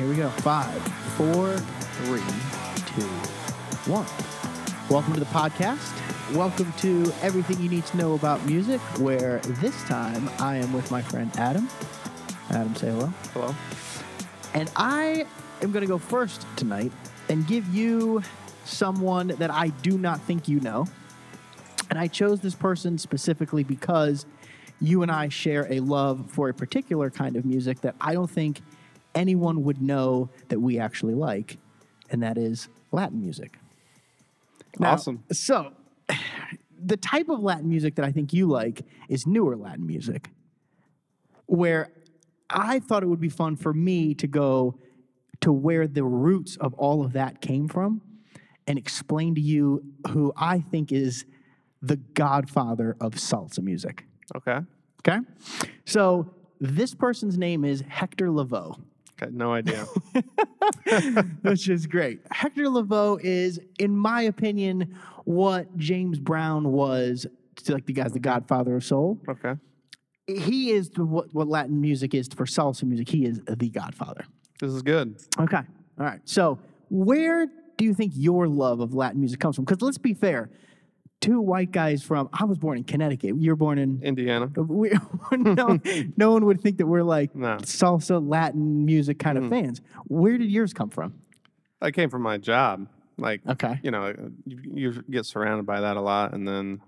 here we go. Five, four, three, two, one. Welcome to the podcast. Welcome to everything you need to know about music, where this time I am with my friend Adam. Adam, say hello. Hello. And I am going to go first tonight and give you someone that I do not think you know. And I chose this person specifically because you and I share a love for a particular kind of music that I don't think anyone would know that we actually like, and that is Latin music. Now, Awesome. So, the type of Latin music that I think you like is newer Latin music, where I thought it would be fun for me to go to where the roots of all of that came from and explain to you who I think is the godfather of salsa music. Okay. Okay? So, this person's name is Hector Lavoe. Okay. No idea. which is great. Hector Lavoe is, in my opinion, what James Brown was to like the guy's the godfather of soul. okay. He is the, what, what Latin music is for salsa music. He is the godfather. This is good. Okay. All right. So, where do you think your love of Latin music comes from? Because let's be fair, two white guys from, I was born in Connecticut. You're born in. Indiana. We, no, no one would think that we're like No. salsa, Latin music kind of fans. Where did yours come from? I came from my job. Like, Okay. you know, you, you get surrounded by that a lot, and then.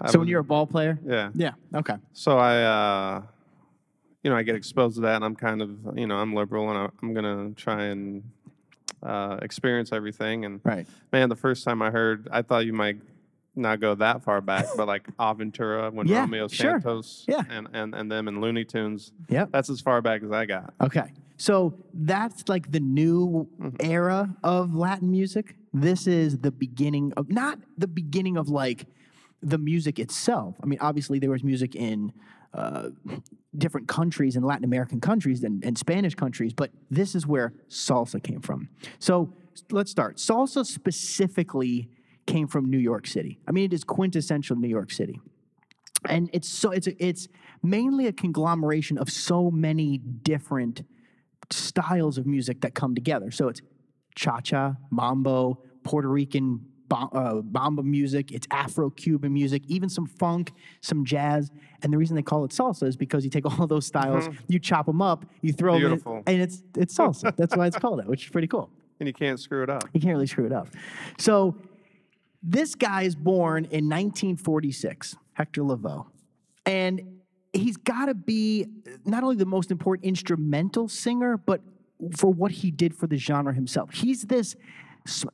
I So when you're a ball player? Yeah. Yeah. Okay. So I, uh, you know, I get exposed to that, and I'm kind of, you know, I'm liberal, and I, I'm gonna try and uh, experience everything. And Right. man, the first time I heard, I thought you might not go that far back, but like Aventura, when Yeah, Romeo sure. Santos, Yeah. and, and and them and Luny Tunes. Yep. That's as far back as I got. Okay. So that's like the new era of Latin music. This is the beginning of not the beginning of like the music itself. I mean, obviously there was music in uh, different countries in Latin American countries and, and Spanish countries, but this is where salsa came from. So let's start. Salsa specifically came from New York City. I mean, it is quintessential New York City. and it's so it's a, it's mainly a conglomeration of so many different styles of music that come together. So it's cha-cha, mambo, Puerto Rican uh, bomba music, it's Afro-Cuban music, even some funk, some jazz. And the reason they call it salsa is because you take all those styles, you chop them up, you throw them, Beautiful. in, and it's it's salsa. That's why it's called that, which is pretty cool. And you can't screw it up. You can't really screw it up. So this guy is born in 1946, Hector Lavoe. And he's got to be not only the most important instrumental singer, but for what he did for the genre himself. He's this.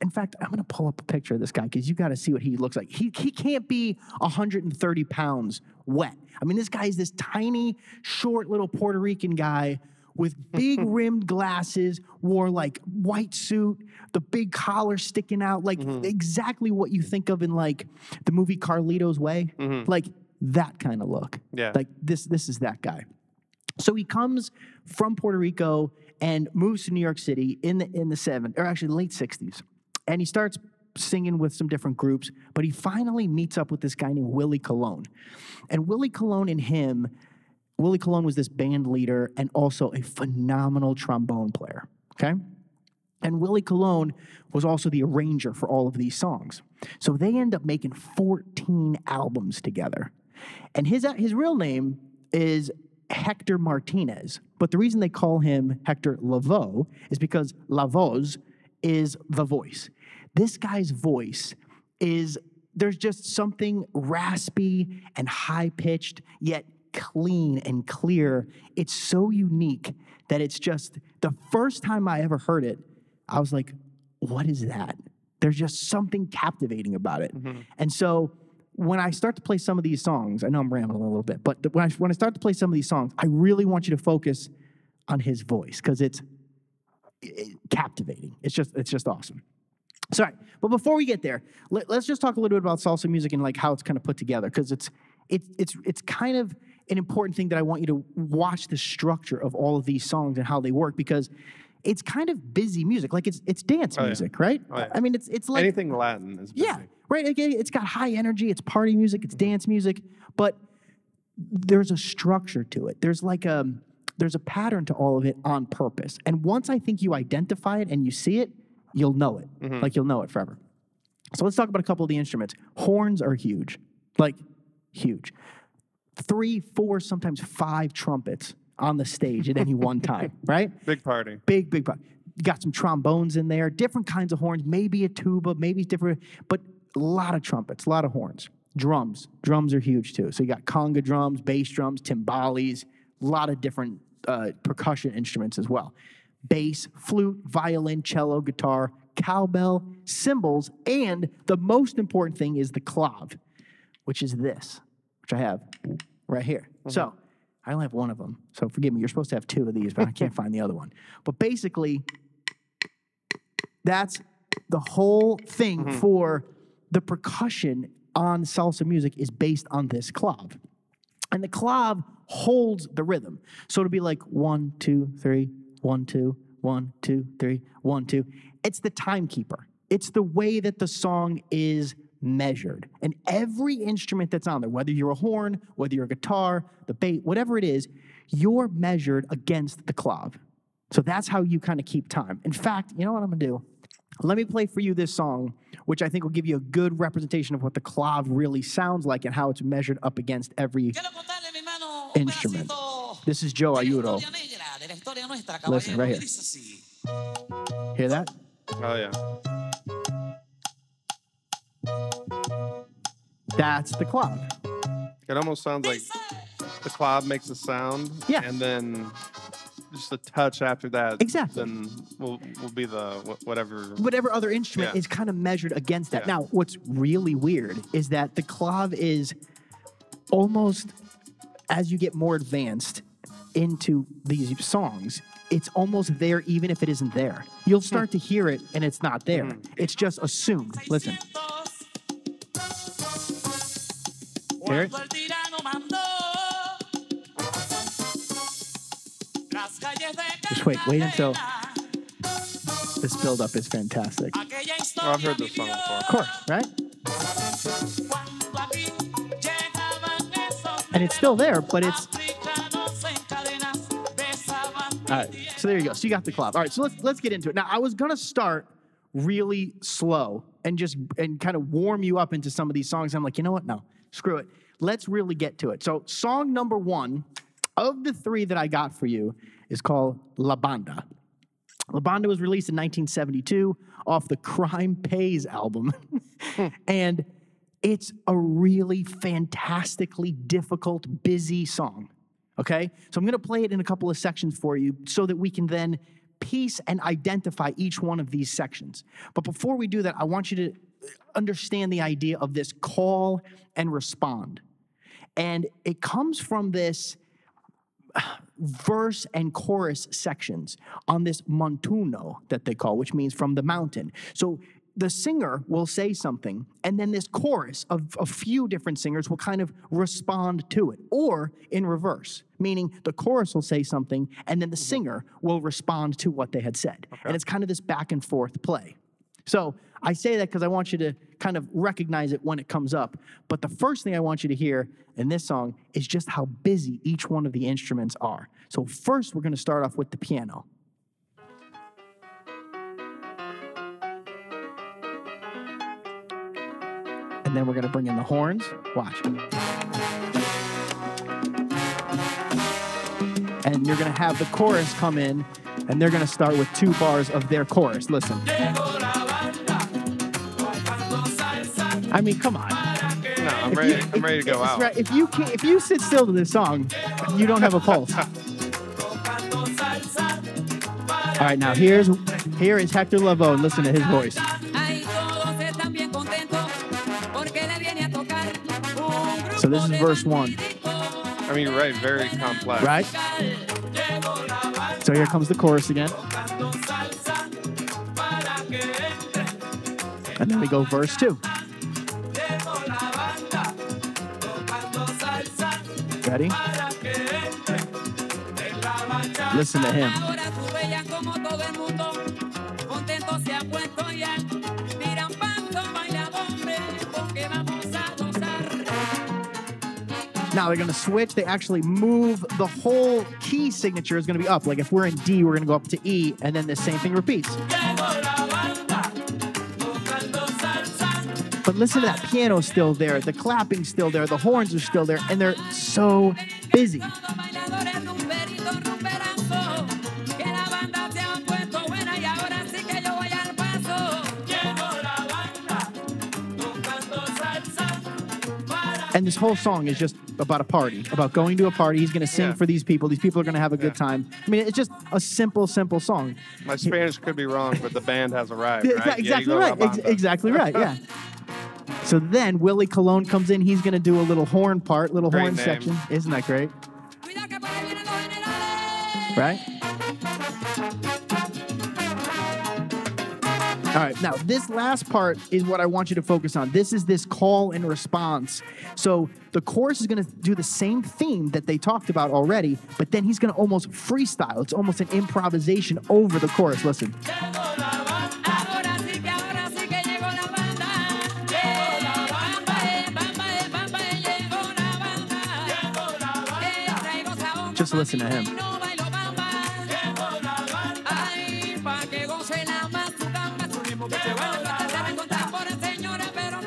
In fact, I'm going to pull up a picture of this guy because you got to see what he looks like. He, he can't be 130 pounds wet. I mean, this guy is this tiny, short little Puerto Rican guy with big rimmed glasses, wore like white suit, the big collar sticking out, like mm-hmm. exactly what you think of in like the movie Carlito's Way, mm-hmm. like that kind of look. Yeah. like this this is that guy. So he comes from Puerto Rico and moves to New York City in the in the seven or actually late sixties, and he starts singing with some different groups. But he finally meets up with this guy named Willie Colon, and Willie Colon and him, Willie Colon was this band leader and also a phenomenal trombone player. Okay. And Willie Colon was also the arranger for all of these songs. So they end up making 14 albums together. And his, uh, his real name is Hector Martinez. But the reason they call him Hector Lavoe is because La Voz is the voice. This guy's voice is, there's just something raspy and high pitched, yet clean and clear. It's so unique that it's just the first time I ever heard it, I was like, what is that? There's just something captivating about it. Mm-hmm. And so when I start to play some of these songs, I know I'm rambling a little bit, but the- when I, when I start to play some of these songs, I really want you to focus on his voice because it's captivating. It's just it's just awesome. Sorry, but before we get there, let, us just talk a little bit about salsa music and like how it's kind of put together because it's it's it's it's kind of an important thing that I want you to watch the structure of all of these songs and how they work because it's kind of busy music, like it's it's dance Oh, yeah. music, right? Oh, yeah. I mean, it's it's like Anything Latin is busy. yeah, right. It's got high energy. It's party music. It's mm-hmm. dance music, but there's a structure to it. There's like a there's a pattern to all of it on purpose. And once I think you identify it and you see it, you'll know it. Mm-hmm. Like you'll know it forever. So let's talk about a couple of the instruments. Horns are huge, like huge. Three, four, sometimes five trumpets on the stage at any one time, right? Big party. Big, big. part. You got some trombones in there, different kinds of horns, maybe a tuba, maybe different, but a lot of trumpets, a lot of horns. Drums. Drums are huge too. So you got conga drums, bass drums, timbales, a lot of different uh, percussion instruments as well. Bass, flute, violin, cello, guitar, cowbell, cymbals, and the most important thing is the clav, which is this, which I have right here. Mm-hmm. So I only have one of them. So forgive me. You're supposed to have two of these, but I can't find the other one. But basically, that's the whole thing mm-hmm. for the percussion on salsa music is based on this clav. And the clav holds the rhythm. So it'll be like one, two, three, one, two, one, two, three, one, two. It's the timekeeper. It's the way that the song is measured. And every instrument that's on there, whether you're a horn, whether you're a guitar, the bass, whatever it is, you're measured against the clav. So that's how you kind of keep time. In fact, you know what I'm gonna do? Let me play for you this song, which I think will give you a good representation of what the clav really sounds like and how it's measured up against every Quiero contarle, mi hermano, un instrument. This is Joe de la Ayudo. historia negra, de la historia nuestra, Listen, caballero, right que here. dice así. Hear that? Oh yeah. That's the clav. It almost sounds like the clav makes a sound. Yeah. And then just a touch after that. Exactly. Then will will be the whatever. Whatever other instrument Yeah. is kind of measured against that. Yeah. Now, what's really weird is that the clav is almost as you get more advanced into these songs, it's almost there even if it isn't there. You'll start hmm. to hear it and it's not there. Hmm. It's just assumed. Listen. De Just wait, wait until- Cartagena, This buildup is fantastic. Of Oh, I've heard this song vivió before. course, right? cuando aquí llegaban esos And it's still there, but it's africanos en cadenas, besaban All right. So there you go. So you got the clav. All right. So let's let's get into it. Now I was gonna start really slow and just and kind of warm you up into some of these songs. I'm like, you know what? No, screw it. Let's really get to it. So song number one of the three that I got for you is called La Banda. La Banda was released in 1972 off the Crime Pays album. and it's a really fantastically difficult, busy song. Okay? So I'm going to play it in a couple of sections for you so that we can then piece and identify each one of these sections. But before we do that, I want you to understand the idea of this call and respond. And it comes from this uh, verse and chorus sections on this montuno that they call, which means from the mountain. So the singer will say something, and then this chorus of a few different singers will kind of respond to it, or in reverse, meaning the chorus will say something, and then the mm-hmm. singer will respond to what they had said. And it's kind of this back and forth play. So I say that because I want you to kind of recognize it when it comes up. But the first thing I want you to hear in this song is just how busy each one of the instruments are. So first, we're going to start off with the piano. And then we're going to bring in the horns. Watch. And you're going to have the chorus come in, and they're going to start with two bars of their chorus. Listen. I mean, come on. No, I'm If ready. you- I'm ready to go out. right- If you can, if you sit still to this song, you don't have a pulse. All right, now here's here is Hector Lavoe. Listen to his voice. Ahí todos están bien contentos porque le viene a tocar So this is verse one. I mean, right. Very complex. right? So here comes the chorus again, and then we go verse two. Porque vamos a gozar. Now they're going to switch. They actually move the whole key signature is going to be up. Like if we're in D, we're going to go up to E, and then the same thing repeats. But listen to that piano still there, the clapping still there, the horns are still there, and they're so busy. Todos bailadores rumberitos, rumberazo. Que la banda se ha puesto buena y ahora sí que yo voy al paso. And this whole song is just about a party, about going to a party. He's going to sing Yeah. for these people. These people are going to have a good Yeah. time. I mean, it's just a simple, simple song. My Spanish could be wrong, but the band has arrived. Yeah, Right? exa- Exactly Diego right. Ex- exactly right. Yeah. So then Willie Colon comes in. He's going to do a little horn part, little Great horn name. section. Isn't that great? Cuidado que por ahí vienen los generales. Right? All right. Now, this last part is what I want you to focus on. This is this call and response. So the chorus is going to do the same theme that they talked about already, but then he's going to almost freestyle. It's almost an improvisation over the chorus. Listen.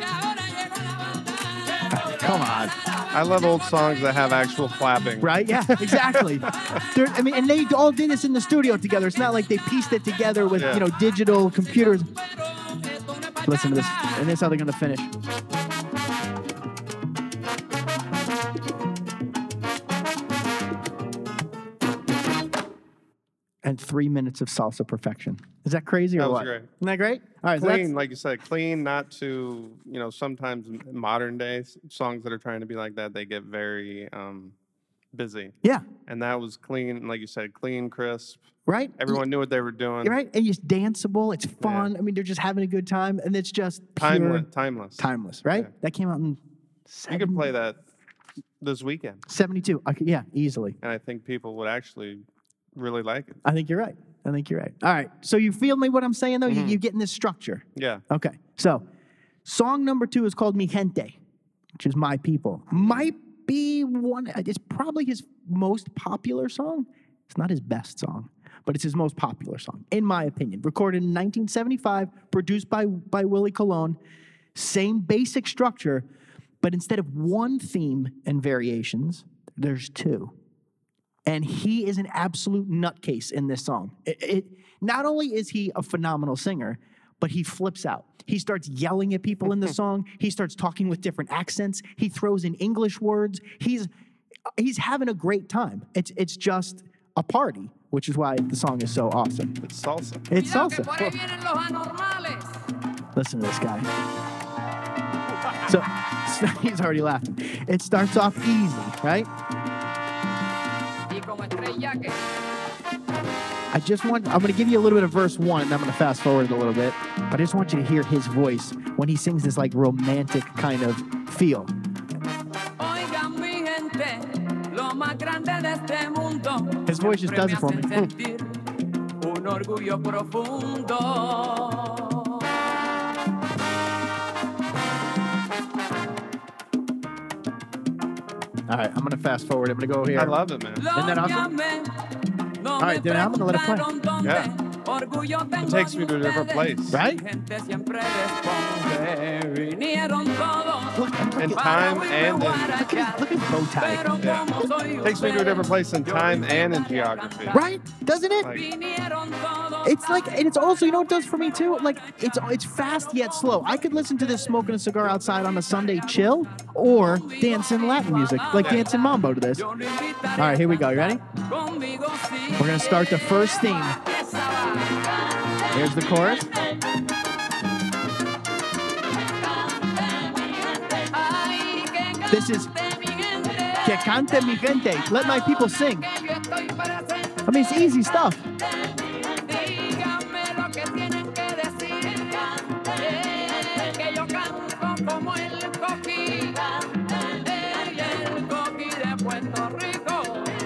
Ahora llegó la banda. Come on. I love old songs that have actual clapping. Right? Yeah, exactly. They're- I mean, and they all did this in the studio together. It's not like they pieced it together with, Yeah. you know, digital computers. Pero esto no es pa' Listen to this. And this is how they're going to finish. Three minutes of salsa perfection. Is that crazy or That was what? great. Isn't that great? All right, so Clean, like you said, clean, not to, you know, sometimes modern day songs that are trying to be like that, they get very um, busy. yeah, And that was clean, like you said, clean, crisp. right? Everyone knew what they were doing. Right, and it's danceable. It's fun. I mean, they're just having a good time, and it's just Timeless. Timeless. timeless, right? Yeah. That came out in You could play that this weekend, 72. I could, yeah, easily. and I think people would actually really like it. I think you're right. I think you're right. All right. So you feel me what I'm saying though? You, Mhm. you're getting this structure. Yeah. Okay. So song number two is called Mi Gente, which is My People. Might be one, it's probably his most popular song. It's not his best song, but it's his most popular song, in my opinion. Recorded in 1975, produced by, by Willie Colon. Same basic structure, but instead of one theme and variations, there's two and he is an absolute nutcase in this song. It, it- not only is he a phenomenal singer, but he flips out. He starts yelling at people in the song. He starts talking with different accents. He throws in English words. He's he's having a great time. It's it's just a party, which is why the song is so awesome. It's salsa. It's salsa. por ahí vienen los anormales. Listen to this guy. So he's already laughing. It starts off easy, right? I just want, I'm going to give you a little bit of verse one, and I'm going to fast forward it a little bit. But I just want you to hear his voice when he sings this like romantic kind of feel. Oigan mi gente, lo más grande de este mundo. His voice just does it for me. All right, I'm going to fast forward. I'm going to go here. I love it, man. Isn't that awesome? All right, me then I'm gonna let it play. Yeah. It takes me to a different place. Right? Mi gente siempre responde. Vinieron todos Look, look, In time and in, guarachear. look at bow tie. Yeah. takes me to a different place in time and in geography. Right? Doesn't it? Like- It's like, and it's also, you know what it does for me too? Like, it's it's fast yet slow. I could listen to this smoking a cigar outside on a Sunday chill, or dancing Latin music, like dancing mambo to this. All right, here we go. You ready? We're gonna start the first theme. Here's the chorus. This is-. Que cante mi gente. Let my people sing. I mean, it's easy stuff.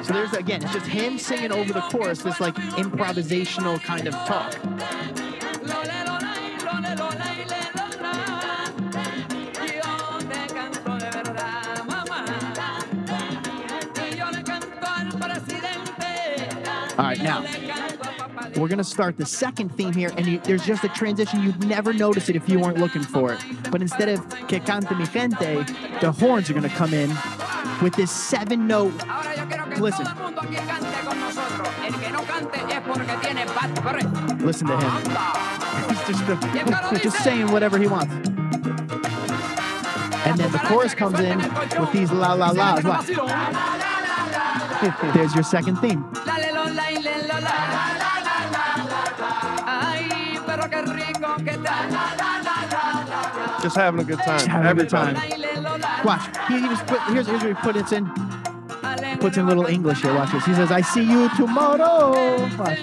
So there's again, it's just him singing over the chorus, this like improvisational kind of talk. Right, now we're gonna start the second theme here, and you, there's just a transition. You'd never notice it if you weren't looking for it. But instead of que cante mi gente, the horns are gonna come in with this seven note. Listen. Listen to him. He's just, just saying whatever he wants. And then the chorus comes in with these la la la's. There's your second theme. La, le, lo, la, y, le, lo, la. Ay, pero qué rico que está. Just having a good time. Just having a good time. La, y, le, lo, la. Watch. He, just put, here's, here's where he put it in. Puts in a little English here. Watch this. He says, I see you tomorrow. Watch.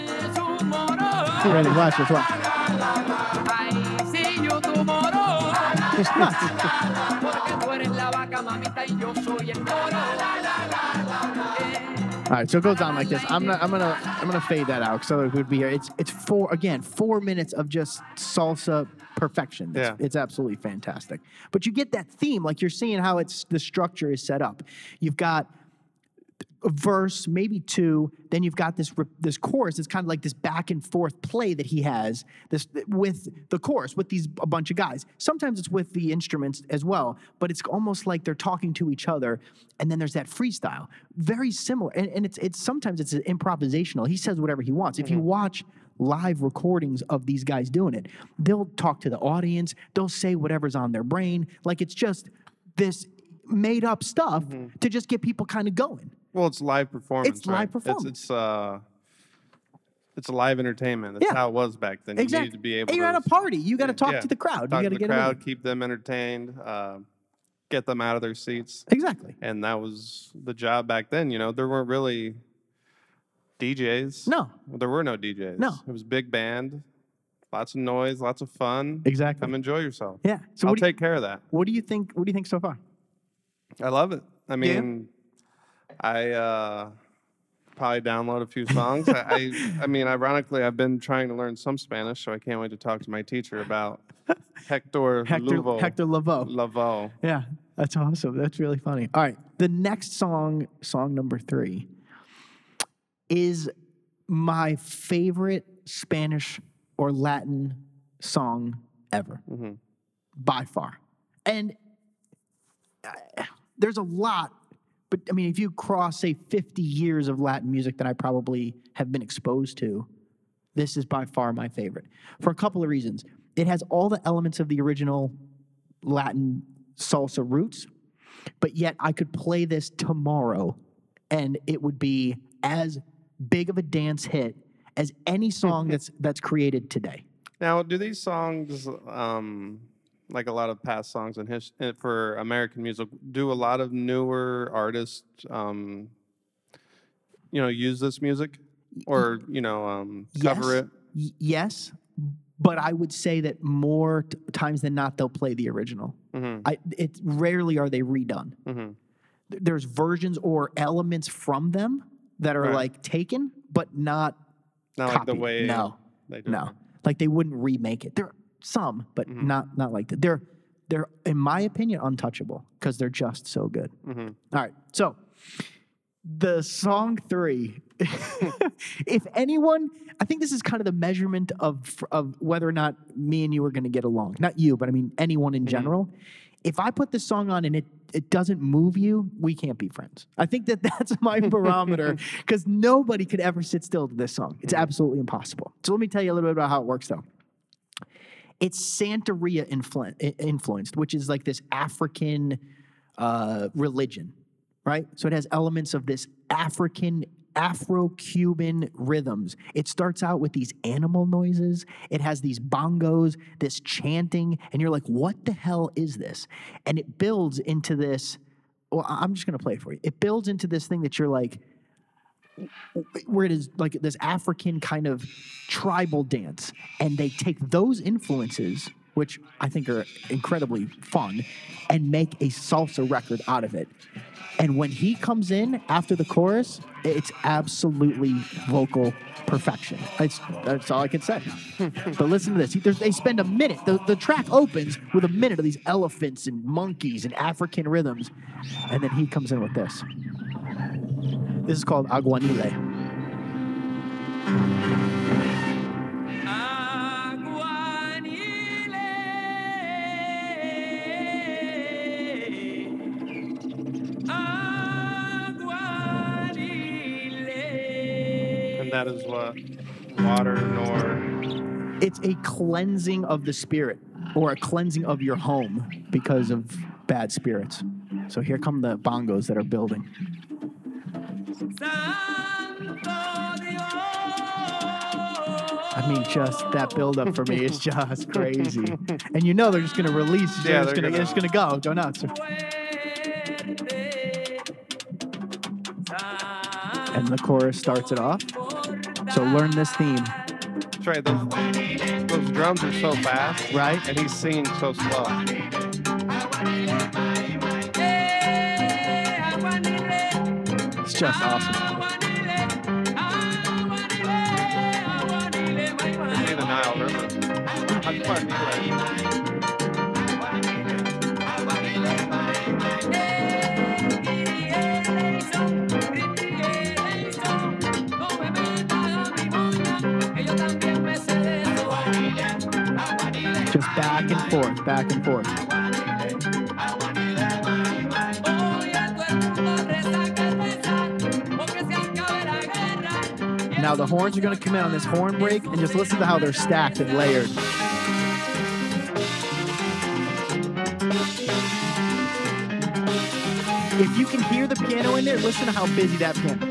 Ready? Watch this. Watch. I see you tomorrow. It's nuts. All right, so it goes on like this. I'm gonna, I'm gonna, I'm gonna fade that out so it would be here. It's, it's four again, four minutes of just salsa perfection. It's, Yeah. it's absolutely fantastic. But you get that theme, like you're seeing how it's the structure is set up. You've got verse, maybe two. Then you've got this this chorus. It's kind of like this back and forth play that he has this with the chorus with these a bunch of guys. Sometimes it's with the instruments as well, but it's almost like they're talking to each other. And then there's that freestyle, very similar. And, and it's it's sometimes it's improvisational. He says whatever he wants. If you mm-hmm. watch live recordings of these guys doing it, they'll talk to the audience. They'll say whatever's on their brain. Like it's just this made up stuff mm-hmm. to just get people kind of going. Well, it's live performance. live right? performance. It's, it's uh, it's live entertainment. That's Yeah. how it was back then. You Exactly. needed to be able and you're to at a party. You got to talk yeah, to the crowd. Talk you got to the get crowd, keep them entertained, uh, get them out of their seats, Exactly. and that was the job back then. You know, there weren't really DJs. No. there were no DJs. No. it was big band, lots of noise, lots of fun. Exactly. Come enjoy yourself. Yeah. So I'll do, you, take care of that. what do you think? What do you think so far? I love it. I mean, I uh, probably download a few songs. I, I, I mean, ironically, I've been trying to learn some Spanish, so I can't wait to talk to my teacher about Hector Hector Luvo. Hector Lavoe. Lavoe. Yeah, that's awesome. That's really funny. All right, the next song, song number three, is my favorite Spanish or Latin song ever, Mhm. by far. And uh, there's a lot, but I mean, if you cross, say, 50 years of Latin music that I probably have been exposed to, this is by far my favorite for a couple of reasons. It has all the elements of the original Latin salsa roots, but yet I could play this tomorrow and it would be as big of a dance hit as any song that's that's created today. Now, do these songs, um, like a lot of past songs in his, uh, for American music, do a lot of newer artists, um, you know, use this music, or you know, um, cover yes, it? yes, but I would say that more t- times than not they'll play the original. hmm I it rarely are they redone. hmm Th- There's versions or elements from them that are Right. like taken, but not Not like the way No, they do. No, like they wouldn't remake it. There some, but Mm-hmm. not not like that. They're they're in my opinion untouchable because they're just so good. hmm All right, so the song three. if anyone, I think this is kind of the measurement of of whether or not me and you are going to get along. Not you, but I mean anyone in general. If I put this song on and it it doesn't move you, we can't be friends. I think that that's my barometer because nobody could ever sit still to this song. It's absolutely impossible. So let me tell you a little bit about how it works, though. It's Santeria influ- influenced, which is like this African uh, religion, right? So it has elements of this African, Afro Cuban rhythms. It starts out with these animal noises, it has these bongos, this chanting, and you're like, what the hell is this? And it builds into this. Well, I'm just to play it for you. It builds into this thing that you're like, where it is like this African kind of tribal dance, and they take those influences, which I think are incredibly fun, and make a salsa record out of it. And when he comes in after the chorus, it's absolutely vocal perfection. It's, that's all I can say. Hmm. but listen to this. There's- They spend a minute. The, the track opens with a minute of these elephants and monkeys and African rhythms, and then he comes in with this. This is called Aguanile. And that is what water nor It's a cleansing of the spirit or a cleansing of your home because of bad spirits. So here come the bongos that are building. I mean, just that buildup for me is just crazy. And you know they're just going to release. They're, Yeah, just they're gonna, gonna- going to go. Go nuts. And the chorus starts it off. So learn this theme, That's right. Those, those drums are so fast, right? and he's singing so slow. It's just awesome. The Nile River. Just back and forth, back and forth. Now the horns are going to come in on this horn break and just listen to how they're stacked and layered. If you can hear the piano in there, listen to how busy that piano.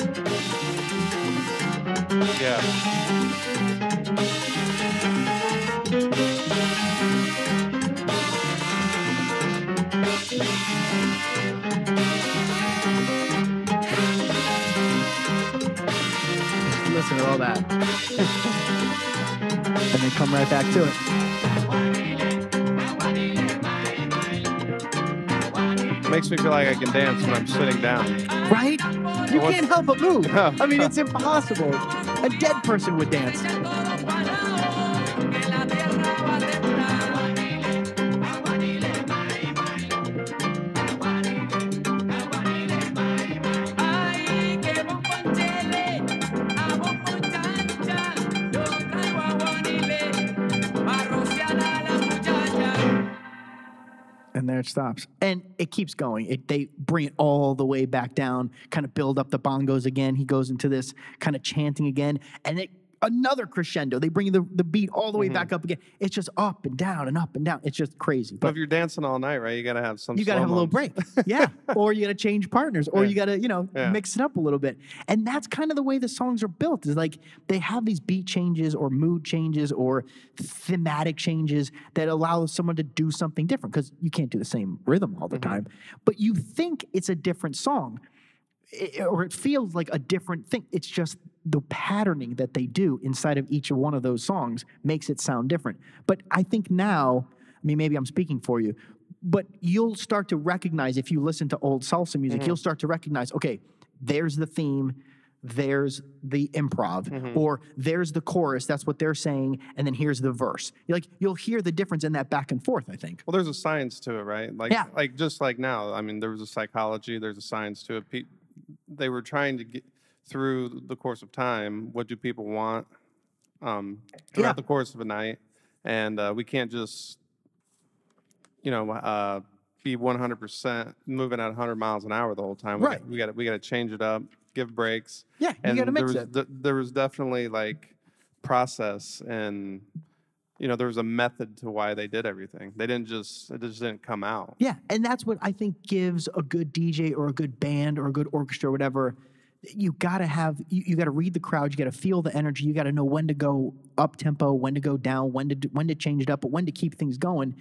Yeah. All that. and then come right back to it. it Makes me feel like I can dance when I'm sitting down. Right? You can't help but move. I mean, it's impossible. A dead person would dance. Stops. And it keeps going. It, they bring it all the way back down, kind of build up the bongos again. He goes into this kind of chanting again. And it another crescendo. They bring the, the beat all the way back up again. It's just up and down and up and down. It's just crazy. But But if you're dancing all night, right, you got to have some. you got to have a little break. Yeah. or you got to change partners or Yeah. you got to, you know, Yeah. mix it up a little bit. And that's kind of the way the songs are built is like they have these beat changes or mood changes or thematic changes that allow someone to do something different because you can't do the same rhythm all the Mm-hmm. time. But you think it's a different song i- or it feels like a different thing. It's just the patterning that they do inside of each of one of those songs makes it sound different. But I think now, I mean, maybe I'm speaking for you, but you'll start to recognize if you listen to old salsa music, mm-hmm. you'll start to recognize, okay, there's the theme. There's the improv, mm-hmm. or there's the chorus. That's what they're saying, and then here's the verse. You're like you'll hear the difference in that back and forth. I think. Well, there's a science to it, right? Like, Yeah. like just like now. I mean, there was a psychology. There's a science to it. Pe- they were trying to get through the course of time. What do people want um, throughout Yeah. the course of a night? And uh, we can't just, you know, uh, be 100% moving at 100 miles an hour the whole time. We Right. We got we got to change it up, give breaks. Yeah, you got to there mix was, it. th- there was definitely like process and you know there was a method to why they did everything they didn't just it just didn't come out Yeah, and that's what I think gives a good DJ or a good band or a good orchestra or whatever. You got to have you, you got to read the crowd. You got to feel the energy. You got to know when to go up tempo, when to go down, when to do- when to change it up, but when to keep things going.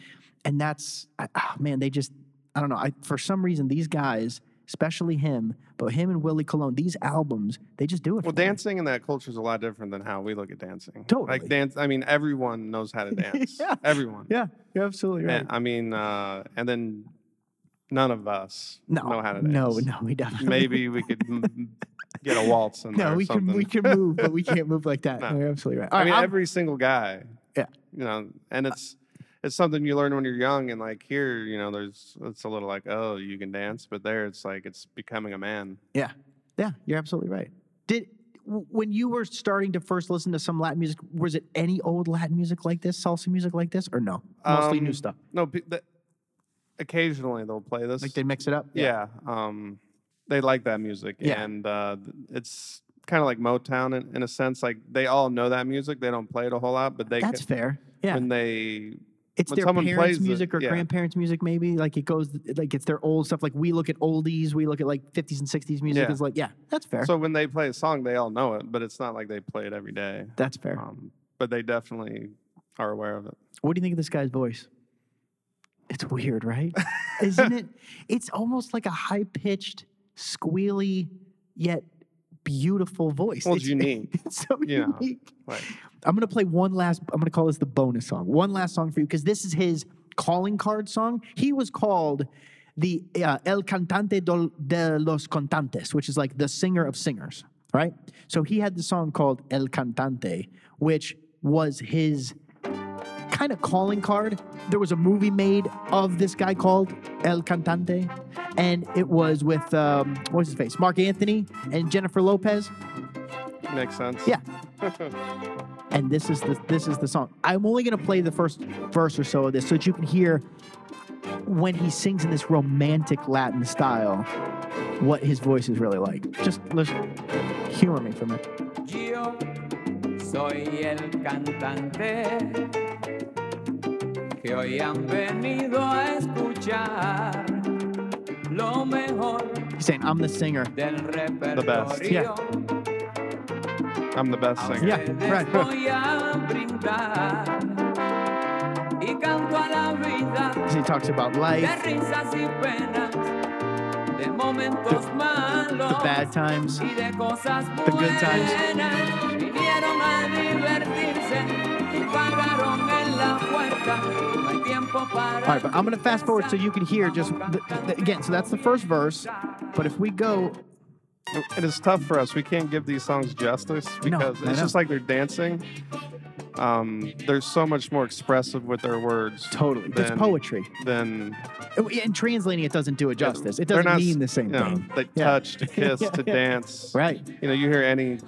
And that's I- ah, man, they just I don't know. I for some reason these guys, especially him, but him and Willie Colon, these albums, they just do it. well for me. dancing in that culture is a lot different than how we look at dancing Totally. like dance i mean everyone knows how to dance Yeah. everyone Yeah, you're absolutely right. and, i mean uh, and then none of us no, know how to dance no, no, we don't. maybe we could get a waltz in there No, we can we can move, but we can't move like that. No. You're absolutely right. All I right, mean, I'm- every single guy. Yeah. You know, and it's it's something you learn when you're young, and like here, you know, there's it's a little like, oh, you can dance, but there, it's like it's becoming a man. Yeah, yeah, you're absolutely right. Did when you were starting to first listen to some Latin music, was it any old Latin music like this, salsa music like this, or no? Mostly new Um, stuff. No, pe- th- occasionally they'll play this. Like they mix it up. yeah. Um, they like that music, Yeah. and uh, it's kind of like Motown in, in a sense. Like they all know that music. They don't play it a whole lot, but they that's ca- fair. Yeah, when they it's when their parents' plays it, music or yeah. grandparents' music, maybe. Like it goes, like it's their old stuff. Like we look at oldies, we look at like 50s and 60s music. Yeah. It's like, yeah, that's fair. so when they play a song, they all know it, but it's not like they play it every day. that's fair. Um, but they definitely are aware of it. What do you think of this guy's voice? It's weird, right? Isn't it? It's almost like a high pitched, squealy, yet beautiful voice. Well, it's unique. It's so know. unique. Like I'm gonna play one last. I'm gonna call this the bonus song. One last song for you because this is his calling card song. He was called the uh, El Cantante de los Cantantes, which is like the singer of singers, right? So he had the song called El Cantante, which was his kind of calling card. There was a movie made of this guy called El Cantante, and it was with um, what's his face, Marc Anthony and Jennifer Lopez. makes sense. Yeah. and this is the this is the song. I'm only gonna play the first verse or so of this so that you can hear when he sings in this romantic Latin style what his voice is really like. Just listen, humor me for a minute. Yo soy el cantante que hoy han venido a escuchar lo mejor He's saying, "I'm the singer." del best. Yeah. I'm the best singer. Yeah, ustedes right. voy a brindar y canto a la vida he talks about de life, risas y penas, de momentos malos. the bad times. y de cosas The good times. All right, but I'm gonna fast forward so you can hear just the, the, again. So that's the first verse. But if we go, It is tough for us. We can't give these songs justice because I it's just like they're dancing. Um, they're so much more expressive with their words. totally, than- poetry. Than And translating it doesn't do it justice. It doesn't not mean the same you know, thing. They Yeah. touch, to kiss, Yeah, to yeah. dance. Right. You know, you hear any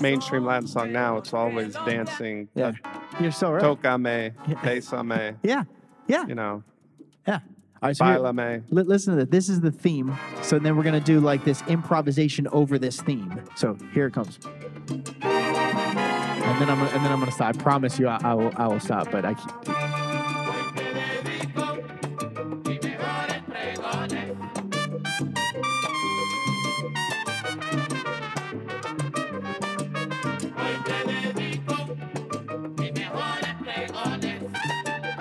mainstream Latin song now, it's always dancing. Yeah. You're so right. Tocame, besame, Yeah. Yeah. you know, Yeah. All right, so here- listen to this. This is the theme. So then we're gonna do like this improvisation over this theme. So here it comes. And then I'm and then I'm gonna stop. I promise you, I, I will I will stop. But I keep.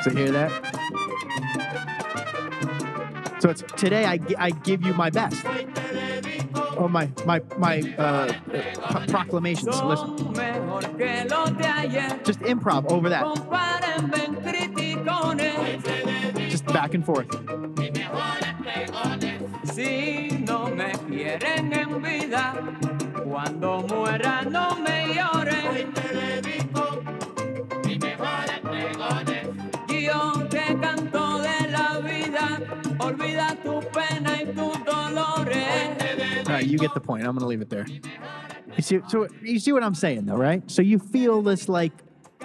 So hear that? So it's today I, I give you my best. Or my my my uh, proclamations. Listen, Just improv over that. Just back and forth. All right, you get the point. I'm gonna leave it there. You see, so you see what I'm saying, though, right? So you feel this like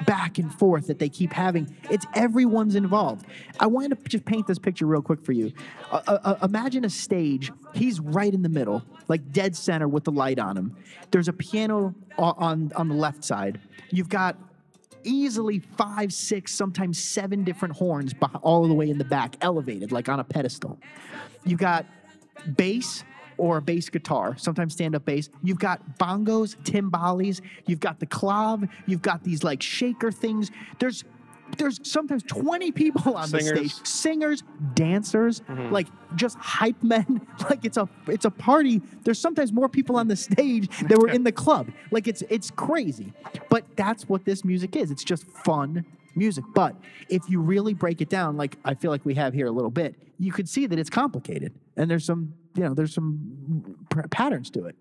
back and forth that they keep having. It's everyone's involved. I wanted to just paint this picture real quick for you. Uh, uh, uh, imagine a stage. He's right in the middle, like dead center with the light on him. There's a piano on on the left side. You've got easily five, six, sometimes seven different horns all the way in the back, elevated like on a pedestal. You've got bass or a bass guitar, sometimes stand up bass. You've got bongos, timbales, you've got the clav, you've got these like shaker things. There's there's sometimes 20 people on the stage. Singers, dancers, mm-hmm. like just hype men. Like it's a it's a party. There's sometimes more people on the stage than were in the club. Like it's it's crazy. But that's what this music is. It's just fun music. But if you really break it down, like I feel like we have here a little bit, you could see that it's complicated. And there's some, you know, there's some p- patterns to it.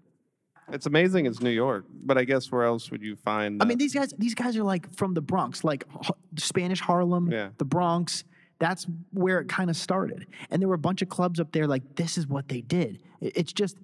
It's amazing it's New York, but I guess where else would you find I mean, these guys, these guys are like from the Bronx, like H- Spanish Harlem, Yeah. the Bronx. That's where it kind of started. And there were a bunch of clubs up there. Like this is what they did. It- It's just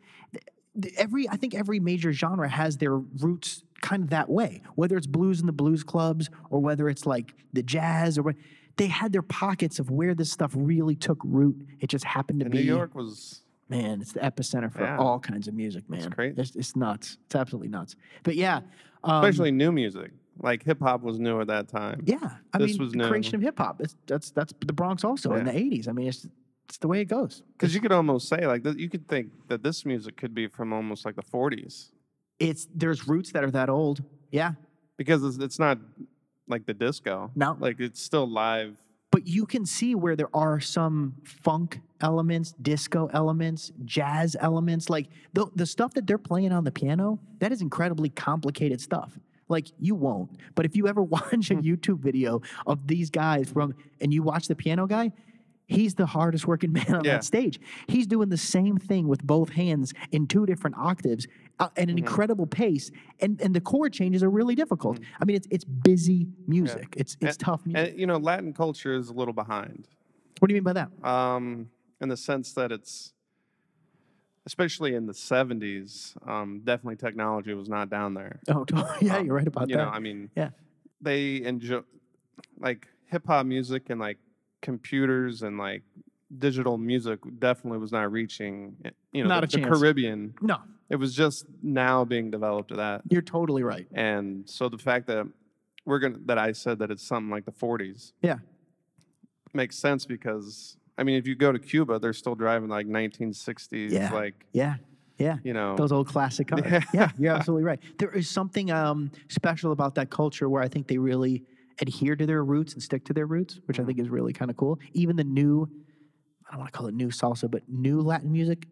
every I think every major genre has their roots kind of that way. Whether it's blues in the blues clubs or whether it's like the jazz or what they had their pockets of where this stuff really took root. It just happened to And be New York was man, it's the epicenter for Yeah. all kinds of music, man. great. It's, it's nuts. It's absolutely nuts. But yeah, um, especially new music. Like hip hop was new at that time. yeah. I this mean, was the creation of hip hop. That's that's the Bronx also in the '80s. I mean, it's it's the way it goes. Because you could almost say like you could think that this music could be from almost like the 40s It's there's roots that are that old. Yeah, because it's, it's not like the disco. No. like it's still live. But you can see where there are some funk elements, disco elements, jazz elements. Like the the stuff that they're playing on the piano, that is incredibly complicated stuff. Like you won't, but if you ever watch a hmm. YouTube video of these guys from and you watch the piano guy, he's the hardest working man on Yeah. that stage. He's doing the same thing with both hands in two different octaves at an incredible pace, and and the chord changes are really difficult. I mean, it's it's busy music. It's it's tough music. And you know, Latin culture is a little behind. what do you mean by that? um, in the sense that it's, especially in the 70s, um, definitely technology was not down there. Oh, yeah, you're right about you that. know, I mean, yeah, they enjoy like hip hop music and like computers and like digital music definitely was not reaching, eh, you know, Not the, a the. Caribbean. no, It was just now being developed to that. you're totally right. And so the fact that we're gonna that I said that it's something like the 40s Yeah, makes sense because I mean, if you go to Cuba, they're still driving like 1960s, Yeah. like yeah, yeah. you know, Those old classic cars. Yeah. Yeah, you're absolutely right. There is something um, special about that culture where I think they really adhere to their roots and stick to their roots, which I think is really kind of cool. Even the new, I don't want to call it new salsa, but new Latin music,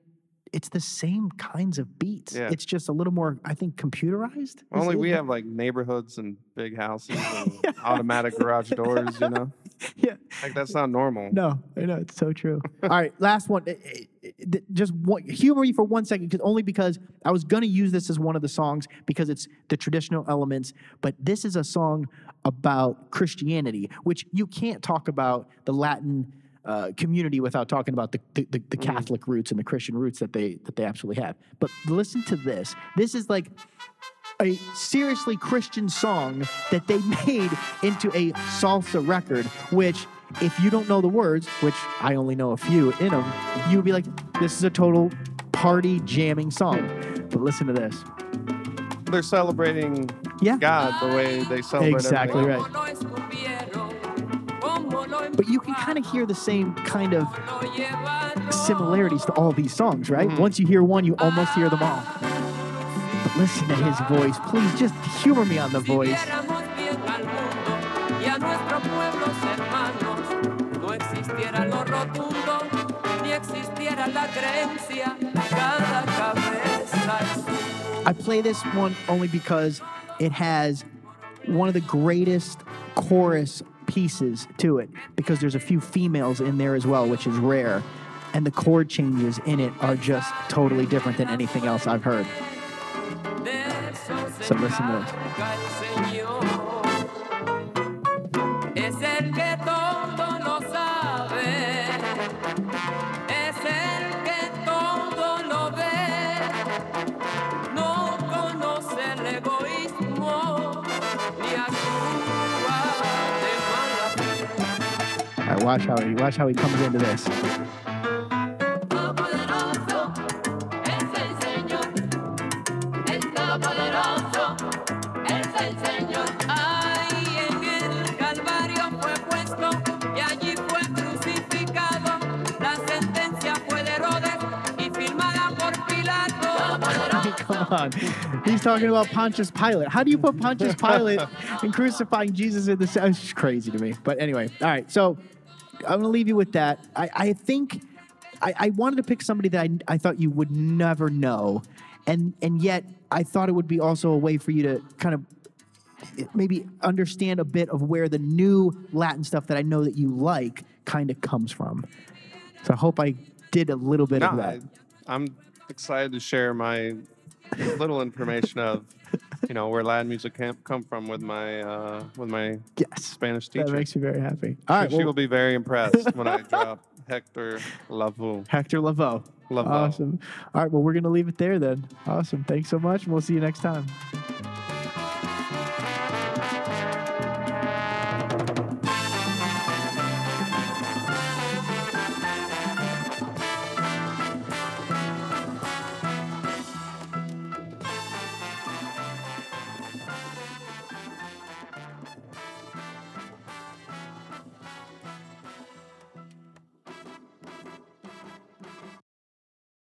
it's the same kinds of beats. Yeah. It's just a little more, I think, computerized. Only we have like neighborhoods and big houses and automatic garage doors, you know? Yeah. Like that's not normal. No, I know it's so true. All right, last one. Eh, eh, eh, Just one, humor me for one second, because only because I was gonna use this as one of the songs because it's the traditional elements, but this is a song about Christianity, which you can't talk about the Latin uh, community without talking about the, the, the, the Catholic roots and the Christian roots that they that they absolutely have. But listen to this. This is like a seriously Christian song that they made into a salsa record, which, if you don't know the words, which I only know a few in them, you would be like, this is a total party jamming song. But listen to this. They're celebrating Yeah. God the way they celebrate Exactly everything right. But you can kind of hear the same kind of similarities to all these songs, right? Mm-hmm. Once you hear one, you almost hear them all. But listen to his voice. Please just humor me on the voice. viéramos bien al mundo y a nuestros pueblos hermanos, no existiera lo rotundo, ni existiera la creencia, cada cabeza es un I play this one only because it has one of the greatest chorus pieces to it because there's a few females in there as well, which is rare. And the chord changes in it are just totally different than anything else I've heard. So listen to this. Watch how he watch how he comes into this. Todopoderoso es el Señor. El Todopoderoso es el Señor. Ahí en el Calvario fue puesto y allí fue crucificado. La sentencia fue de Herodes y firmada por Pilato. Come on. He's talking about Pontius Pilate. How do you put Pontius Pilate and crucifying Jesus in the? It's just crazy to me. But anyway, all right. So I'm going to leave you with that. I, I think I, I wanted to pick somebody that I, I thought you would never know. And, and yet I thought it would be also a way for you to kind of maybe understand a bit of where the new Latin stuff that I know that you like kind of comes from. So I hope I did a little bit No, of that. I, I'm excited to share my little information of, you know, where Latin music can come from with my uh, with my yes. Spanish That teacher. makes me very happy. All right. she well- will be very impressed when I drop Hector Lavoux. Hector Lavoe. Love. Awesome. All right. Well, we're going to leave it there then. Awesome. Thanks so much. And we'll see you next time.